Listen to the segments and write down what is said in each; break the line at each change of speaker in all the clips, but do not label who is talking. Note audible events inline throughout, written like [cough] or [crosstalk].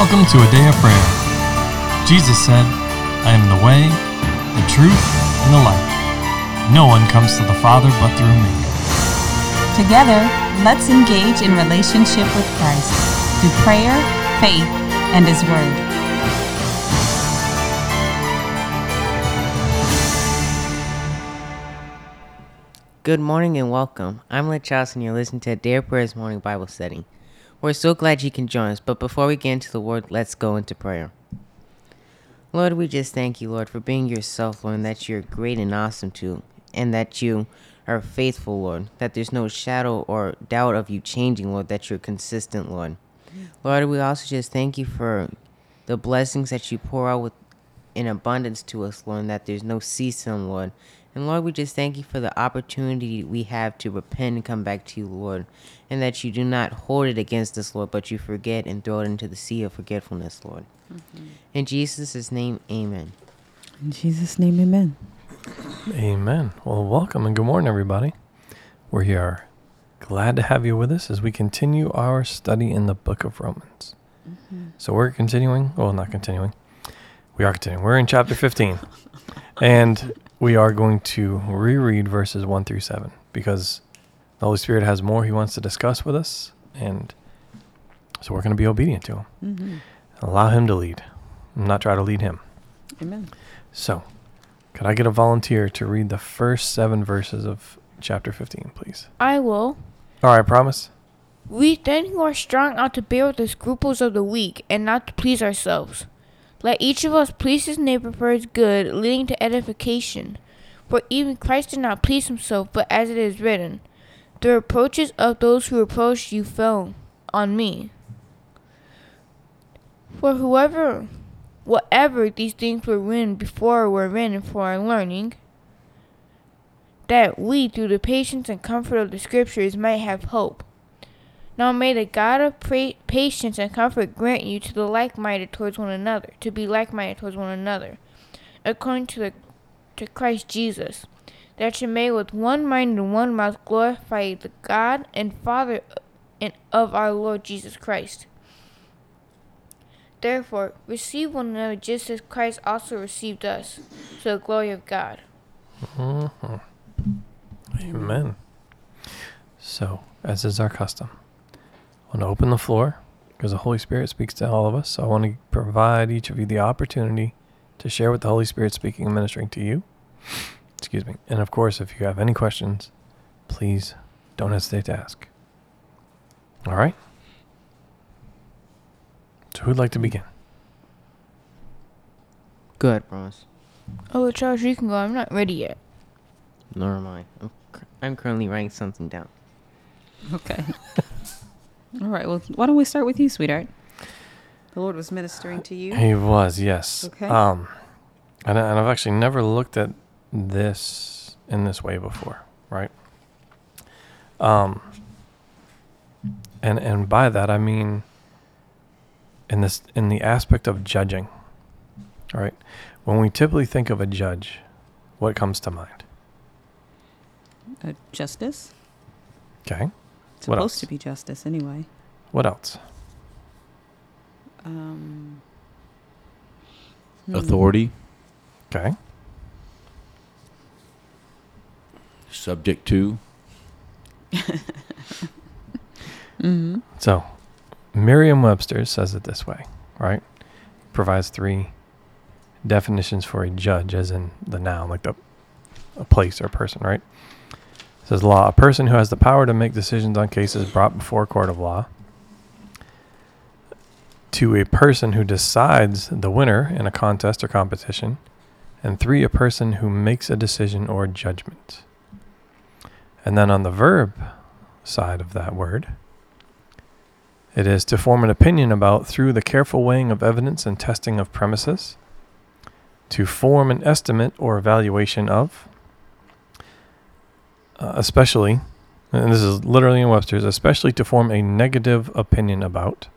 Welcome to a day of prayer. Jesus said, I am the way, the truth, and the life. No one comes to the Father but through me.
Together, let's engage in relationship with Christ through prayer, faith, and His Word.
Good morning and welcome. I'm Lit Charles and you're listening to Day of Prayer's Morning Bible Study. We're so glad you can join us, but before we get into the word, let's go into prayer. Lord, we just thank you, Lord, for being yourself, Lord, and that you're great and awesome too, and that you are faithful, Lord, that there's no shadow or doubt of you changing, Lord, that you're consistent, Lord. Lord, we also just thank you for the blessings that you pour out with in abundance to us, Lord, and that there's no ceasing, Lord. And Lord, we just thank you for the opportunity we have to repent and come back to you, Lord, and that you do not hold it against us, Lord, but you forget and throw it into the sea of forgetfulness, Lord. Mm-hmm. In Jesus' name, amen.
In Jesus' name, amen.
Amen. Well, welcome and good morning, everybody. We are here. glad to have you with us as we continue our study in the book of Romans. Mm-hmm. So we're continuing, well, not continuing. We are continuing. We're in chapter 15. and we are going to reread verses 1 through 7 because the Holy Spirit has more he wants to discuss with us. And so we're going to be obedient to him.
Mm-hmm.
Allow him to lead, not try to lead him.
Amen.
So, could I get a volunteer to read the first seven verses of chapter 15, please?
I will.
All right, promise.
We then who are strong ought to bear with the scruples of the weak, and not to please ourselves. Let each of us please his neighbor for his good, leading to edification. For even Christ did not please himself, but as it is written, The reproaches of those who reproached you fell on me. For whoever, whatever these things were written before were written for our learning, that we, through the patience and comfort of the Scriptures, might have hope. Now may the God of pra- patience and comfort grant you to the like-minded towards one another, to be like-minded towards one another, according to the to Christ Jesus, that you may with one mind and one mouth glorify the God and Father and of our Lord Jesus Christ. Therefore, receive one another just as Christ also received us, to the glory of God.
hmm Amen. So, as is our custom, I want to open the floor because the Holy Spirit speaks to all of us. So, I want to provide each of you the opportunity to share what the Holy Spirit speaking and ministering to you. Excuse me. And of course, if you have any questions, please don't hesitate to ask. All right? So, who'd like to begin?
Go ahead, promise.
Oh, Charles, you can go. I'm not ready yet.
Nor am I. I'm, cur- I'm currently writing something down.
Okay. [laughs] All right. Well, why don't we start with you, sweetheart? The Lord was ministering to you.
He was, yes.
Okay.
Um, and, I- and I've actually never looked at this in this way before, right? Um, and and by that I mean in this in the aspect of judging. All right. When we typically think of a judge, what comes to mind?
Uh, justice.
Okay.
It's
What
supposed
else?
to be justice anyway.
What else?
Um, hmm.
authority,
Okay.
subject to, [laughs]
Mm-hmm.
So, Merriam-Webster says it this way, right? Provides three definitions for a judge, as in the noun, like the a place or a person, right? Says law, a person who has the power to make decisions on cases brought before a court of law. To a person who decides the winner in a contest or competition. And three, a person who makes a decision or judgment. And then on the verb side of that word, it is to form an opinion about through the careful weighing of evidence and testing of premises, to form an estimate or evaluation of, uh, especially, and this is literally in Webster's, especially to form a negative opinion about.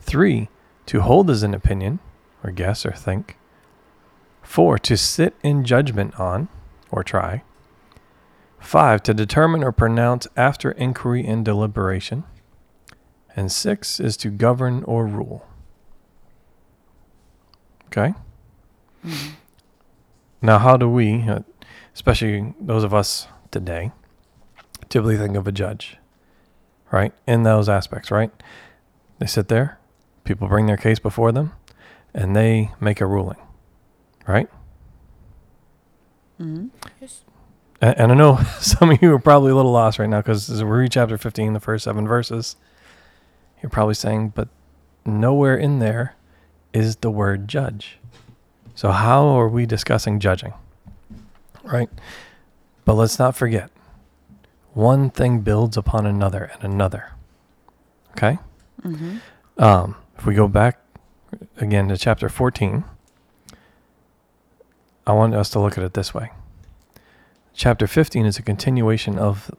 Three, to hold as an opinion, or guess or think. Four, to sit in judgment on, or try. Five, to determine or pronounce after inquiry and deliberation. And six is to govern or rule. Okay. Now, how do we, uh, especially those of us today, typically think of a judge, right? In those aspects, right? They sit there, people bring their case before them, and they make a ruling, right?
Mm-hmm.
Yes.
And, and I know [laughs] some of you are probably a little lost right now because as we read chapter 15, the first seven verses, you're probably saying, but nowhere in there is the word judge. So, how are we discussing judging? Right? But let's not forget one thing builds upon another and another. Okay?
hmm
Um, if we go back again to chapter 14, I want us to look at it this way. Chapter 15 is a continuation of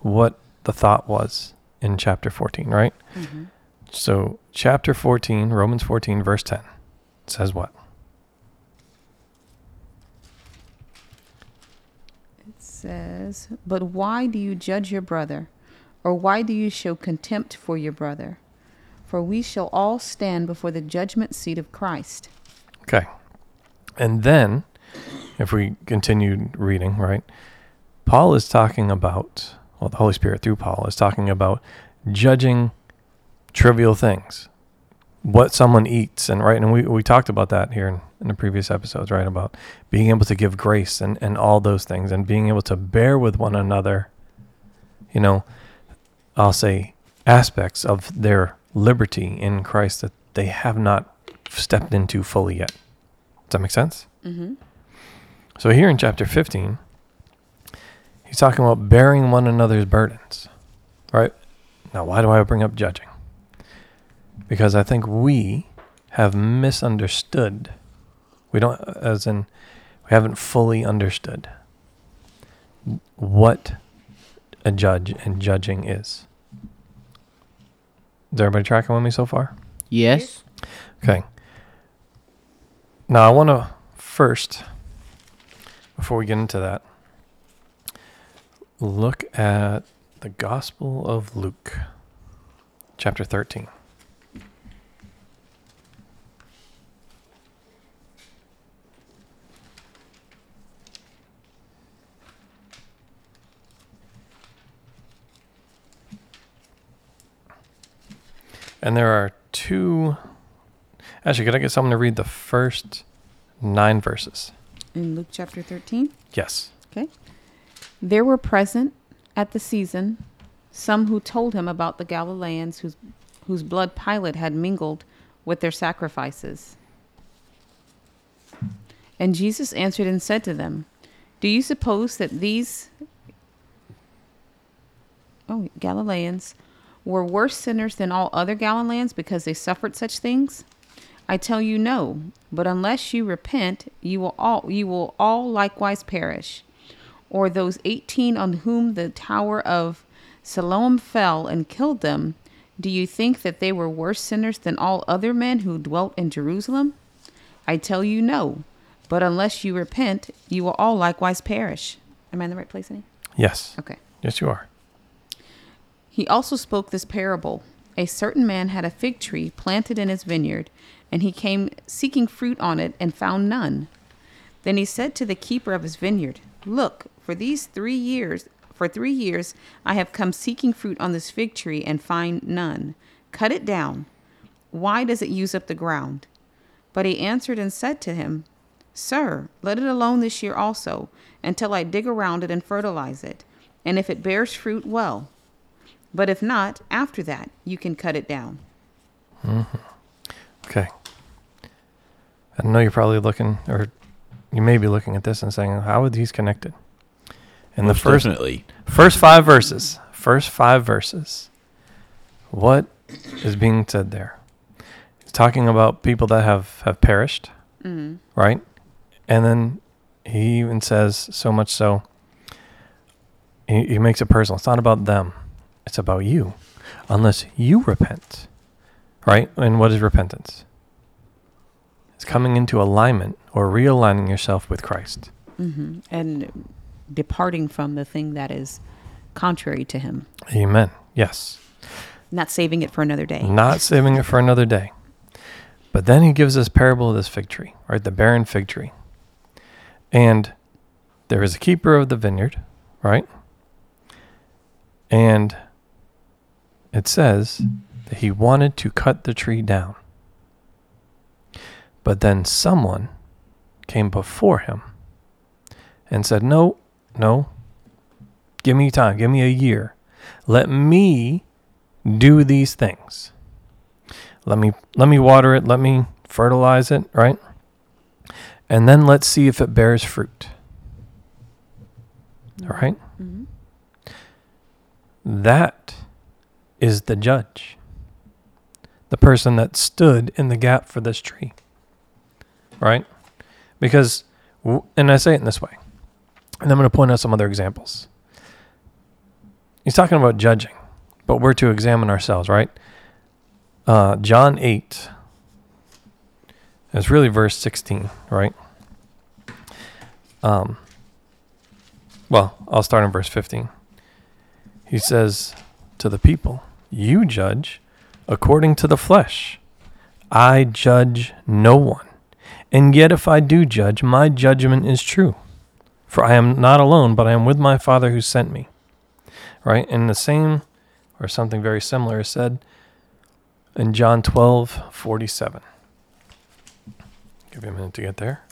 what the thought was in chapter 14, right?
hmm
So, chapter 14, Romans 14, verse 10 says what?
It says, But why do you judge your brother? Or why do you show contempt for your brother? For we shall all stand before the judgment seat of Christ.
Okay. And then, if we continue reading, right, Paul is talking about, well, the Holy Spirit through Paul is talking about judging trivial things, what someone eats, and right, and we, we talked about that here in, in the previous episodes, right, about being able to give grace and, and all those things, and being able to bear with one another, you know, I'll say aspects of their liberty in Christ that they have not stepped into fully yet. Does that make sense?
Mm-hmm.
So here in chapter 15, he's talking about bearing one another's burdens. Right? Now, why do I bring up judging? Because I think we have misunderstood. We don't, as in, we haven't fully understood what a judge and judging is. Is everybody tracking with me so far?
Yes.
Okay. Now I want to first, before we get into that, look at the Gospel of Luke, chapter 13. And there are two. Actually, could I get someone to read the first nine verses?
In Luke chapter 13.
Yes. Okay.
There were present at the season some who told him about the Galileans whose, whose blood Pilate had mingled with their sacrifices. And Jesus answered and said to them, Do you suppose that these oh, Galileans were worse sinners than all other Galileans because they suffered such things? I tell you no, but unless you repent, you will all you will all likewise perish or those 18 on whom the tower of Siloam fell and killed them, do you think that they were worse sinners than all other men who dwelt in Jerusalem? I tell you no, but unless you repent, you will all likewise perish. Am I in the right place, Annie?
Yes.
Okay.
Yes, you are.
He also spoke this parable. A certain man had a fig tree planted in his vineyard, and he came seeking fruit on it and found none. Then he said to the keeper of his vineyard, Look, for these three years, for three years I have come seeking fruit on this fig tree and find none. Cut it down. Why does it use up the ground? But he answered and said to him, Sir, let it alone this year also, until I dig around it and fertilize it. And if it bears fruit, well. But if not, after that, you can cut it down.
Okay. I know you're probably looking, or you may be looking at this and saying, how are these connected? In the first
definitely.
first five verses, first five verses, what is being said there? He's talking about people that have have perished,
Mm-hmm.
right? And then he even says so much so. He, he makes it personal. It's not about them. It's about you, unless you repent, right? And what is repentance? It's coming into alignment or realigning yourself with Christ.
Mm-hmm. And departing from the thing that is contrary to him,
Amen. Yes.
not saving it for another day.
Not saving it for another day. But then he gives this parable of this fig tree, right? The barren fig tree. And there is a keeper of the vineyard, right? And it says that he wanted to cut the tree down. But then someone came before him and said, No, no, give me time, give me a year. Let me do these things. Let me let me water it, let me fertilize it, right? And then let's see if it bears fruit. All right? Mm-hmm. That is the judge. The person that stood in the gap for this tree. Right? Because and I say it in this way. And I'm going to point out some other examples. He's talking about judging, but we're to examine ourselves, right? Uh, John 8. It's really verse 16, right? Um, well, I'll start in verse 15. He says to the people, You judge according to the flesh. I judge no one. And yet, if I do judge, my judgment is true. For I am not alone, but I am with my Father who sent me. Right? And the same, or something very similar, is said in John 12 47. Give you a minute to get there.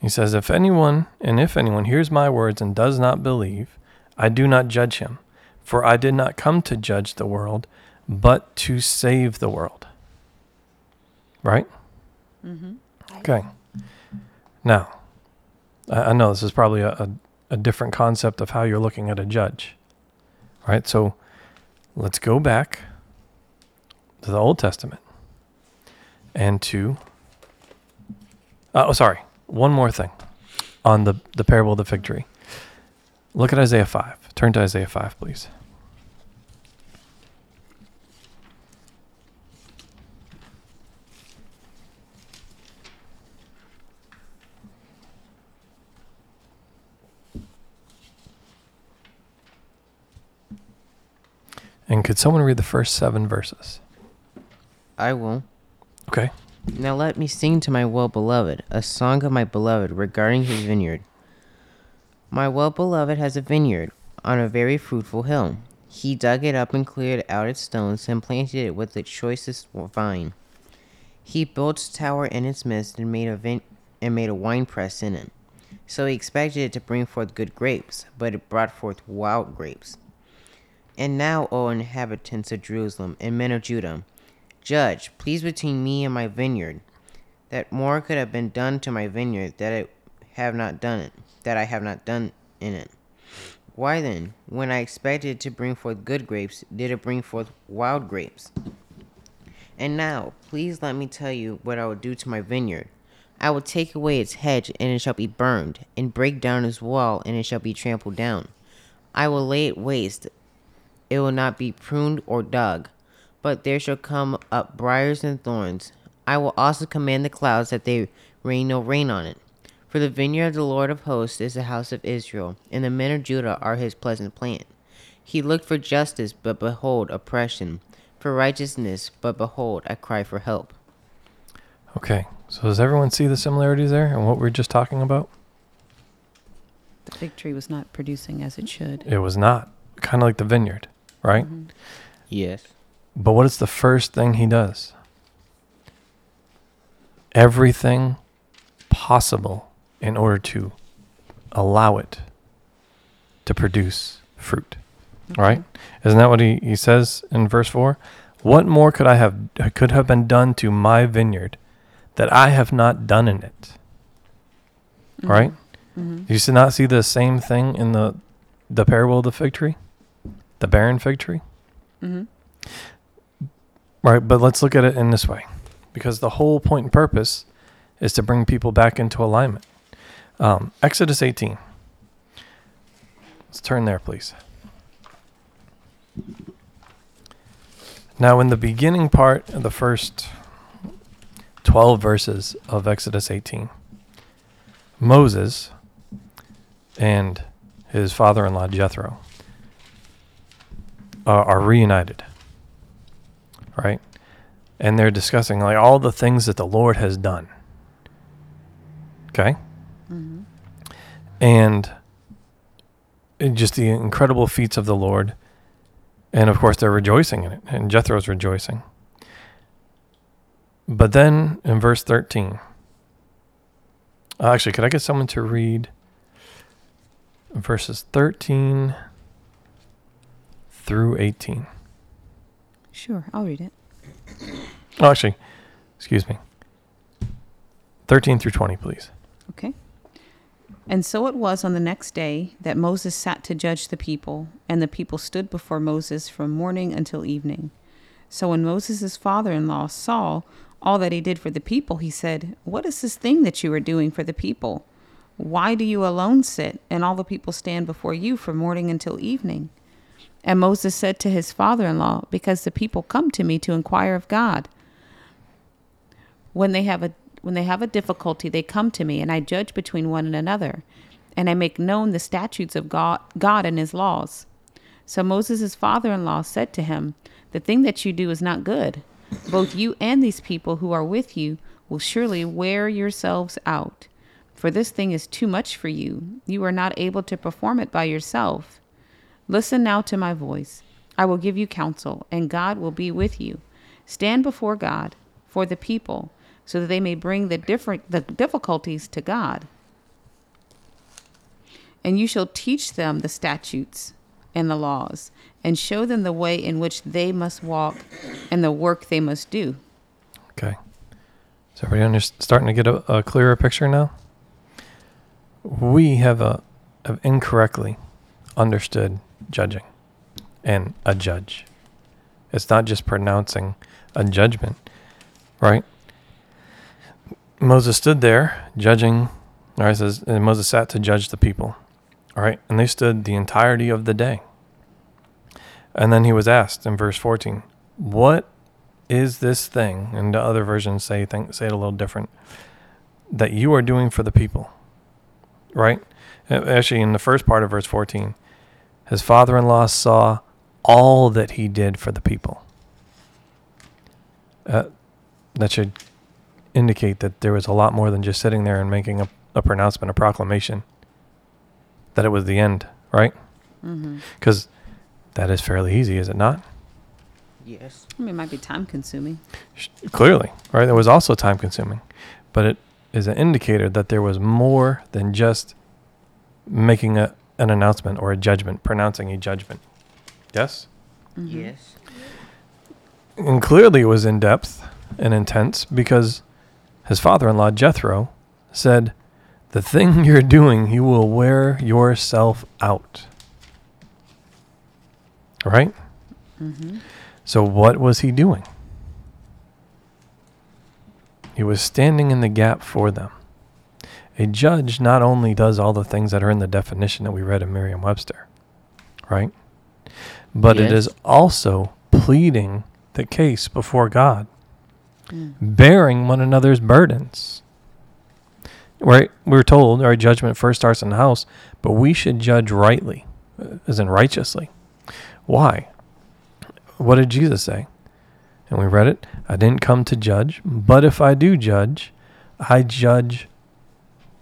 He says, If anyone, and if anyone hears my words and does not believe, I do not judge him, for I did not come to judge the world, but to save the world. Right? Mm-hmm. Okay. Now, I, know this is probably a, a, a different concept of how you're looking at a judge. Right? so let's go back to the Old Testament and to. Uh, oh, sorry. One more thing on the, the parable of the fig tree. Look at Isaiah 5. Turn to Isaiah 5, please. And could someone read the first seven verses?
I will.
Okay.
Now let me sing to my well beloved a song of my beloved regarding his vineyard. My well beloved has a vineyard on a very fruitful hill. He dug it up and cleared out its stones and planted it with its choicest vine. He built a tower in its midst and made a vin- and made a winepress in it. So he expected it to bring forth good grapes, but it brought forth wild grapes. And now, O inhabitants of Jerusalem and men of Judah, judge, please between me and my vineyard, that more could have been done to my vineyard that I have not done it, that I have not done in it. Why then, when I expected to bring forth good grapes, did it bring forth wild grapes? And now, please let me tell you what I will do to my vineyard. I will take away its hedge, and it shall be burned, and break down its wall, and it shall be trampled down. I will lay it waste, it will not be pruned or dug, but there shall come up briars and thorns. I will also command the clouds that they rain no rain on it. For the vineyard of the Lord of hosts is the house of Israel, and the men of Judah are his pleasant plant. He looked for justice, but behold, oppression, for righteousness, but behold, a cry for help.
Okay. So does everyone see the similarities there and what we are just talking about?
The fig tree was not producing as it should.
It was not. Kind of like the vineyard, right? Mm-hmm.
Yes.
But what is the first thing he does? Everything possible in order to allow it to produce fruit. Right? Isn't that what he, he says in verse 4? What more could I have could have been done to my vineyard that I have not done in it? Right?
Mm-hmm.
You should not see the same thing in the the parable of the fig tree? The barren fig tree?
Mm-hmm.
Right, but let's look at it in this way. Because the whole point and purpose is to bring people back into alignment. Um, Exodus 18. Let's turn there, please. Now, in the beginning part of the first 12 verses of Exodus 18, Moses and his father in law Jethro are reunited, right? And they're discussing like all the things that the Lord has done. Okay? And just the incredible feats of the Lord. And of course, they're rejoicing in it. And Jethro's rejoicing. But then in verse 13, uh, actually, could I get someone to read verses 13 through 18?
Sure, I'll read it.
Oh, actually, excuse me. 13 through 20, please.
Okay. And so it was on the next day that Moses sat to judge the people, and the people stood before Moses from morning until evening. So when Moses' father in law saw all that he did for the people, he said, What is this thing that you are doing for the people? Why do you alone sit, and all the people stand before you from morning until evening? And Moses said to his father in law, Because the people come to me to inquire of God. When they have a when they have a difficulty, they come to me, and I judge between one and another, and I make known the statutes of God, God and his laws. So Moses' father in law said to him, The thing that you do is not good. Both you and these people who are with you will surely wear yourselves out. For this thing is too much for you. You are not able to perform it by yourself. Listen now to my voice. I will give you counsel, and God will be with you. Stand before God for the people, so that they may bring the different the difficulties to God. And you shall teach them the statutes and the laws, and show them the way in which they must walk and the work they must do.
Okay. Is everybody under, starting to get a, a clearer picture now? We have a have incorrectly understood judging and a judge. It's not just pronouncing a judgment, right? Moses stood there judging. All right, says and Moses sat to judge the people. All right, and they stood the entirety of the day. And then he was asked in verse 14, "What is this thing?" And the other versions say think, say it a little different. That you are doing for the people, right? Actually, in the first part of verse 14, his father-in-law saw all that he did for the people. Uh, that should indicate that there was a lot more than just sitting there and making a, a pronouncement, a proclamation. That it was the end, right? Because that is fairly easy, is it not?
Yes.
I mean, it might be time consuming.
Clearly, right? It was also time consuming, but it is an indicator that there was more than just making a, an announcement or a judgment, pronouncing a judgment. Yes? Mm-hmm.
Yes.
And clearly it was in depth and intense because his father in law, Jethro, said, The thing [laughs] you're doing, you will wear yourself out. Right? Mm-hmm. So, what was he doing? He was standing in the gap for them. A judge not only does all the things that are in the definition that we read in Merriam Webster, right? But it
Yes.
is also pleading the case before God, bearing one another's burdens. Right? We're told our judgment first starts in the house, but we should judge rightly, uh, as in righteously. Why? What did Jesus say? And we read it. I didn't come to judge, but if I do judge, I judge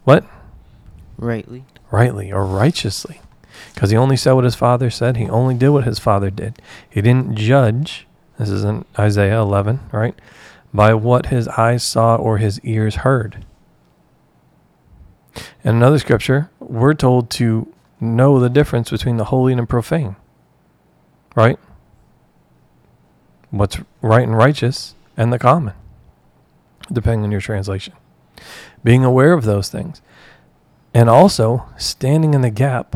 what?
Rightly.
rightly or righteously. Because he only said what his father said. He only did what his father did. He didn't judge. This is in Isaiah 11, right? By what his eyes saw or his ears heard. In another scripture, we're told to know the difference between the holy and the profane, right? What's right and righteous and the common, depending on your translation. Being aware of those things and also standing in the gap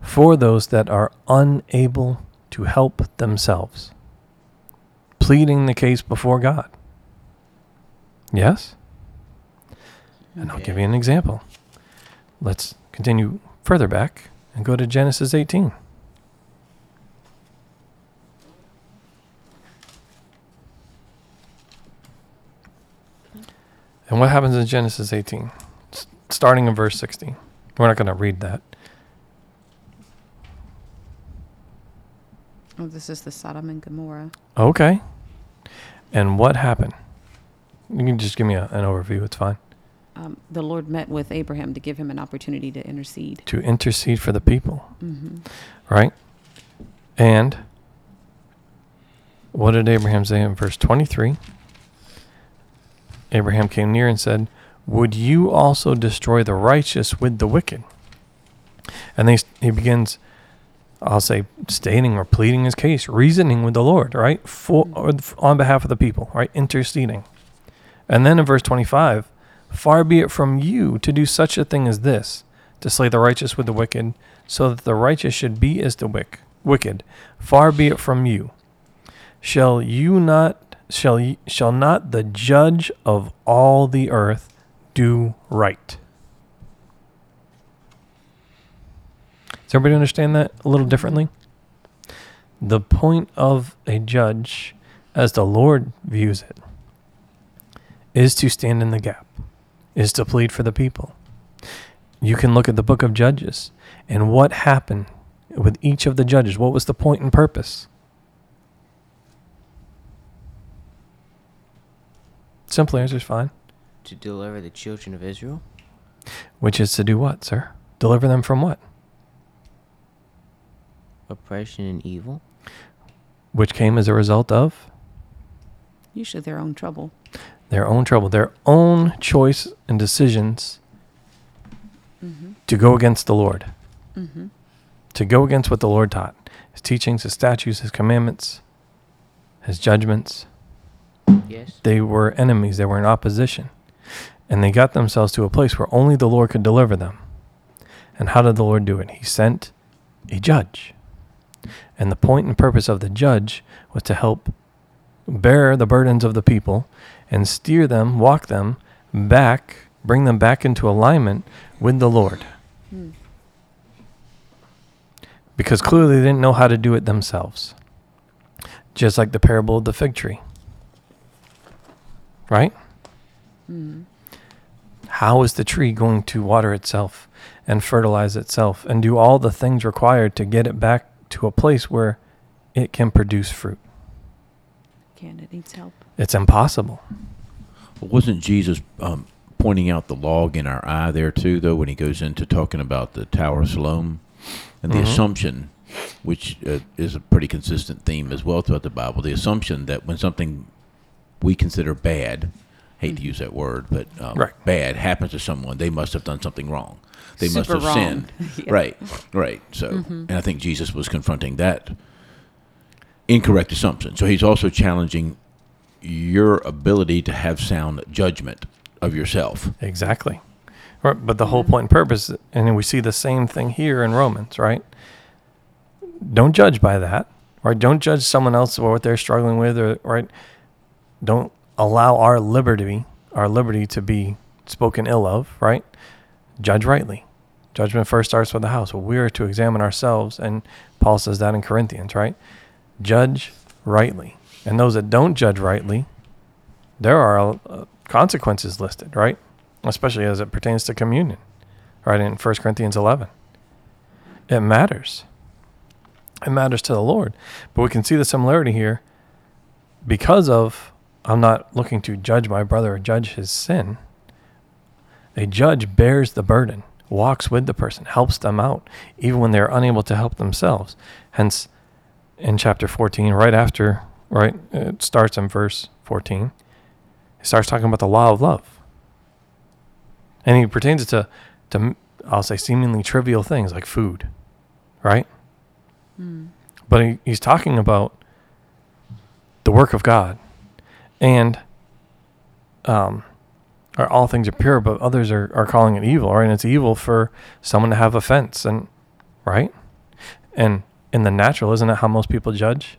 for those that are unable to help themselves, pleading the case before God. Yes? And I'll give you an example. Let's continue further back and go to Genesis 18. And what happens in Genesis 18? Starting in verse 16. We're not going to read that.
Oh, this is the Sodom and Gomorrah.
Okay. And what happened? You can just give me a, an overview. It's fine.
Um, the Lord met with Abraham to give him an opportunity to intercede.
To intercede for the people,
hmm
right? And what did Abraham say in verse 23? Abraham came near and said, Would you also destroy the righteous with the wicked? And they, he begins, I'll say, stating or pleading his case, reasoning with the Lord, right? For, mm-hmm. or on behalf of the people, right? Interceding. And then in verse 25, Far be it from you to do such a thing as this, to slay the righteous with the wicked, so that the righteous should be as the wick, wicked. Far be it from you. Shall you not shall ye, shall not the judge of all the earth do right? Does everybody understand that a little differently? The point of a judge, as the Lord views it, is to stand in the gap, is to plead for the people. You can look at the book of Judges and what happened with each of the judges. What was the point and purpose? Simple answer is fine.
To deliver the children of Israel?
Which is to do what, sir? Deliver them from what?
Oppression and evil?
Which came as a result of
Usually their own trouble.
their own trouble, their own choice and decisions
Mm-hmm.
to go against the Lord,
Mm-hmm.
to go against what the Lord taught his teachings, his statutes, his commandments, his judgments.
Yes.
They were enemies, they were in opposition. And they got themselves to a place where only the Lord could deliver them. And how did the Lord do it? He sent a judge. And the point and purpose of the judge was to help bear the burdens of the people and steer them, walk them back, bring them back into alignment with the Lord.
Hmm.
Because clearly they didn't know how to do it themselves. Just like the parable of the fig tree. Right?
Mm-hmm.
How is the tree going to water itself and fertilize itself and do all the things required to get it back to a place where it can produce fruit?
Can it needs help?
It's impossible.
Wasn't Jesus um, pointing out the log in our eye there too, though, when he goes into talking about the Tower of Siloam and the
Mhm.
assumption, which uh, is a pretty consistent theme as well throughout the Bible, the assumption that when something we consider bad, hate to mm-hmm. use that word, but um,
Right.
bad happens to someone, they must have done something wrong. They must have
wrong.
sinned. [laughs]
Yeah.
Right, right. So, mm-hmm. and I think Jesus was confronting that incorrect assumption. So he's also challenging your ability to have sound judgment of yourself.
Exactly. Right, but the whole mm-hmm. point and purpose, and we see the same thing here in Romans, right? Don't judge by that, right? Don't judge someone else or what they're struggling with, or right? Don't allow our liberty, our liberty to be spoken ill of, right? Judge rightly. Judgment first starts with the house. Well, we are to examine ourselves, and Paul says that in Corinthians, right? Judge rightly. And those that don't judge rightly, there are uh, consequences listed, right? Especially as it pertains to communion, right? In 1 Corinthians 11. It matters. It matters to the Lord. But we can see the similarity here because of I'm not looking to judge my brother or judge his sin. A judge bears the burden, walks with the person, helps them out, even when they're unable to help themselves. Hence, in chapter 14, right after, right, it starts in verse 14, he starts talking about the law of love. And he pertains it to, to, I'll say, seemingly trivial things like food, right?
Mm.
But he, he's talking about the work of God. And um, are all things are pure, but others are, are calling it evil, right? And it's evil for someone to have offense, and right? And in the natural, isn't it how most people judge?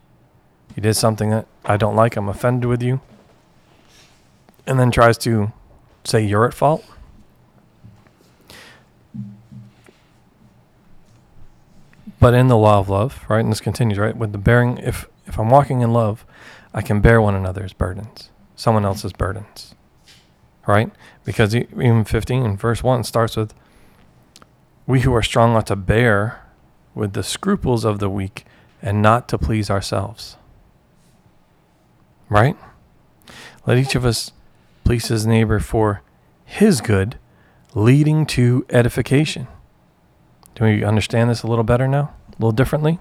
You did something that I don't like, I'm offended with you, and then tries to say you're at fault. But in the law of love, right, and this continues, right, with the bearing, if if I'm walking in love, I can bear one another's burdens, someone mm-hmm. else's burdens, right? Because even 15, verse 1 starts with, We who are strong ought to bear with the scruples of the weak and not to please ourselves. Right? Let each of us please his neighbor for his good, leading to edification. Do we understand this a little better now? A little differently?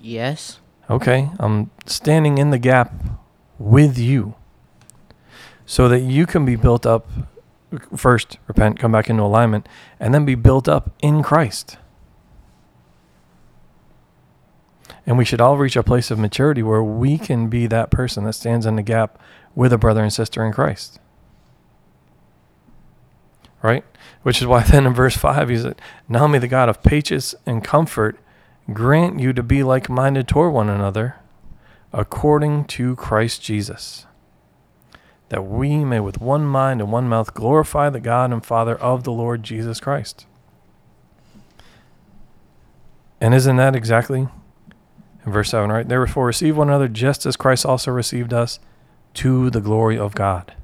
Yes.
Okay, I'm standing in the gap with you so that you can be built up first, repent, come back into alignment, and then be built up in Christ. And we should all reach a place of maturity where we can be that person that stands in the gap with a brother and sister in Christ. Right? Which is why then in verse 5 he said, Now may the God of patience and comfort grant you to be like minded toward one another according to Christ Jesus, that we may with one mind and one mouth glorify the God and Father of the Lord Jesus Christ. And isn't that exactly in verse 7, right? Therefore, receive one another just as Christ also received us to the glory of God.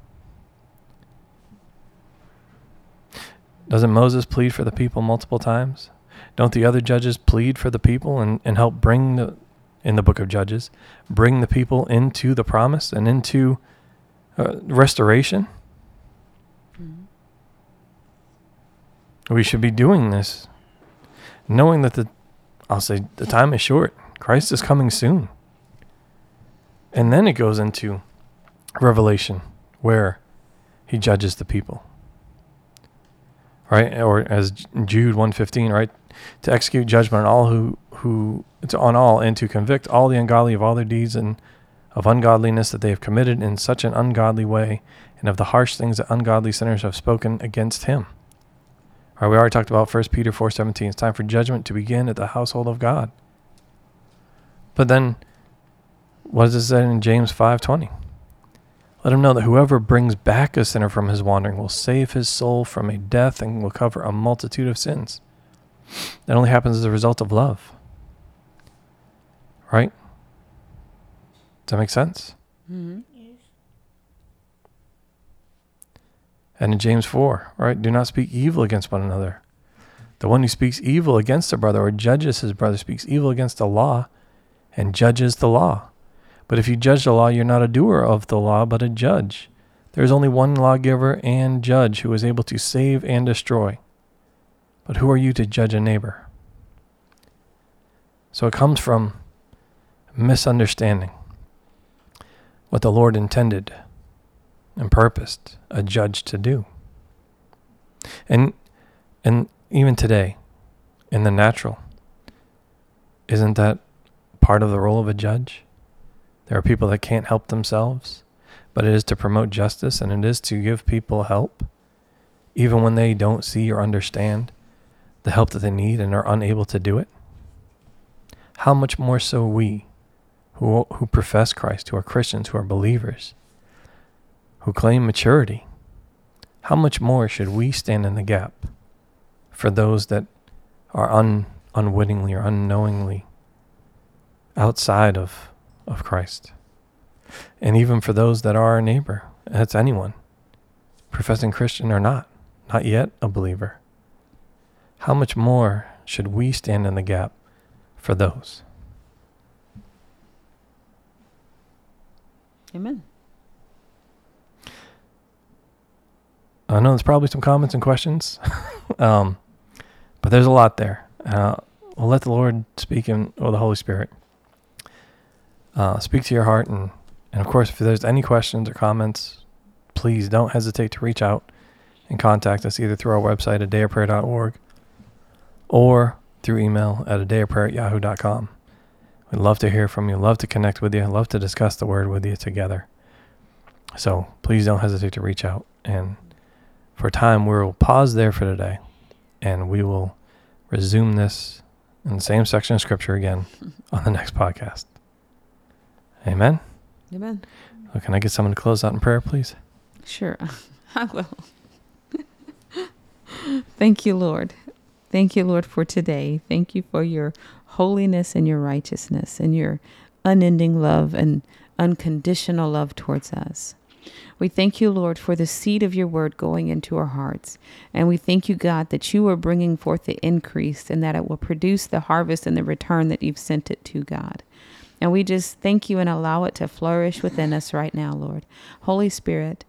Doesn't Moses plead for the people multiple times? Don't the other judges plead for the people and, and help bring the, in the book of Judges, bring the people into the promise and into uh, restoration? We should be doing this, knowing that the, I'll say, the time is short. Christ is coming soon. And then it goes into Revelation, where he judges the people. Right? Or as Jude 115, right? To execute judgment on all who, who on all and to convict all the ungodly of all their deeds and of ungodliness that they have committed in such an ungodly way, and of the harsh things that ungodly sinners have spoken against him. All right, we already talked about 1 Peter 4:17. It's time for judgment to begin at the household of God. But then what does it say in James 5:20? Let him know that whoever brings back a sinner from his wandering will save his soul from a death and will cover a multitude of sins. That only happens as a result of love. Right? Does that make sense? Mm-hmm. And in James 4, right? Do not speak evil against one another. The one who speaks evil against a brother or judges his brother speaks evil against the law and judges the law. But if you judge the law, you're not a doer of the law, but a judge. There is only one lawgiver and judge who is able to save and destroy. But who are you to judge a neighbor? So it comes from misunderstanding what the Lord intended and purposed a judge to do. And and even today, in the natural, isn't that part of the role of a judge? There are people that can't help themselves, but it is to promote justice and it is to give people help, even when they don't see or understand the help that they need and are unable to do it. How much more so we, who, who profess Christ, who are Christians, who are believers, who claim maturity, how much more should we stand in the gap for those that are un, unwittingly or unknowingly outside of, of Christ? And even for those that are our neighbor, that's anyone, professing Christian or not, not yet a believer. How much more should we stand in the gap for those?
Amen.
I know there's probably some comments and questions, [laughs] um, but there's a lot there. Uh, we'll let the Lord speak in, or the Holy Spirit uh, speak to your heart. And, and of course, if there's any questions or comments, please don't hesitate to reach out and contact us either through our website at dayofprayer.org or through email at a day of prayer at yahoo.com. We'd love to hear from you, love to connect with you, love to discuss the word with you together. So please don't hesitate to reach out. And for time, we'll pause there for today and we will resume this in the same section of scripture again [laughs] on the next podcast. Amen.
Amen.
Can I get someone to close out in prayer, please?
Sure, [laughs] I will. [laughs] Thank you, Lord. Thank you, Lord, for today. Thank you for your holiness and your righteousness and your unending love and unconditional love towards us. We thank you, Lord, for the seed of your word going into our hearts. And we thank you, God, that you are bringing forth the increase and that it will produce the harvest and the return that you've sent it to, God. And we just thank you and allow it to flourish within us right now, Lord. Holy Spirit,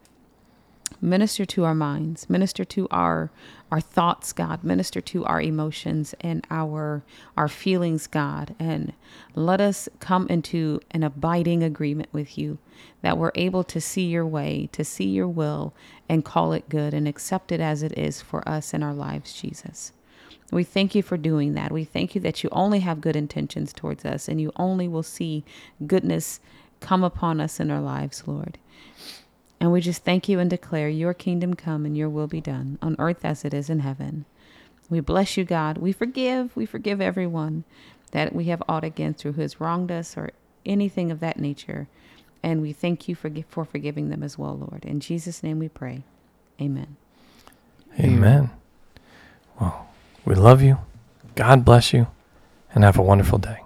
minister to our minds, minister to our our thoughts, God, minister to our emotions and our our feelings, God, and let us come into an abiding agreement with you that we're able to see your way, to see your will and call it good and accept it as it is for us in our lives, Jesus. We thank you for doing that. We thank you that you only have good intentions towards us and you only will see goodness come upon us in our lives, Lord. And we just thank you and declare your kingdom come and your will be done on earth as it is in heaven. We bless you, God. We forgive. We forgive everyone that we have aught against who has wronged us or anything of that nature. And we thank you for, for forgiving them as well, Lord. In Jesus' name we pray. Amen.
Amen. Well, we love you. God bless you. And have a wonderful day.